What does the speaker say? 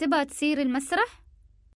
تبغى تصير المسرح؟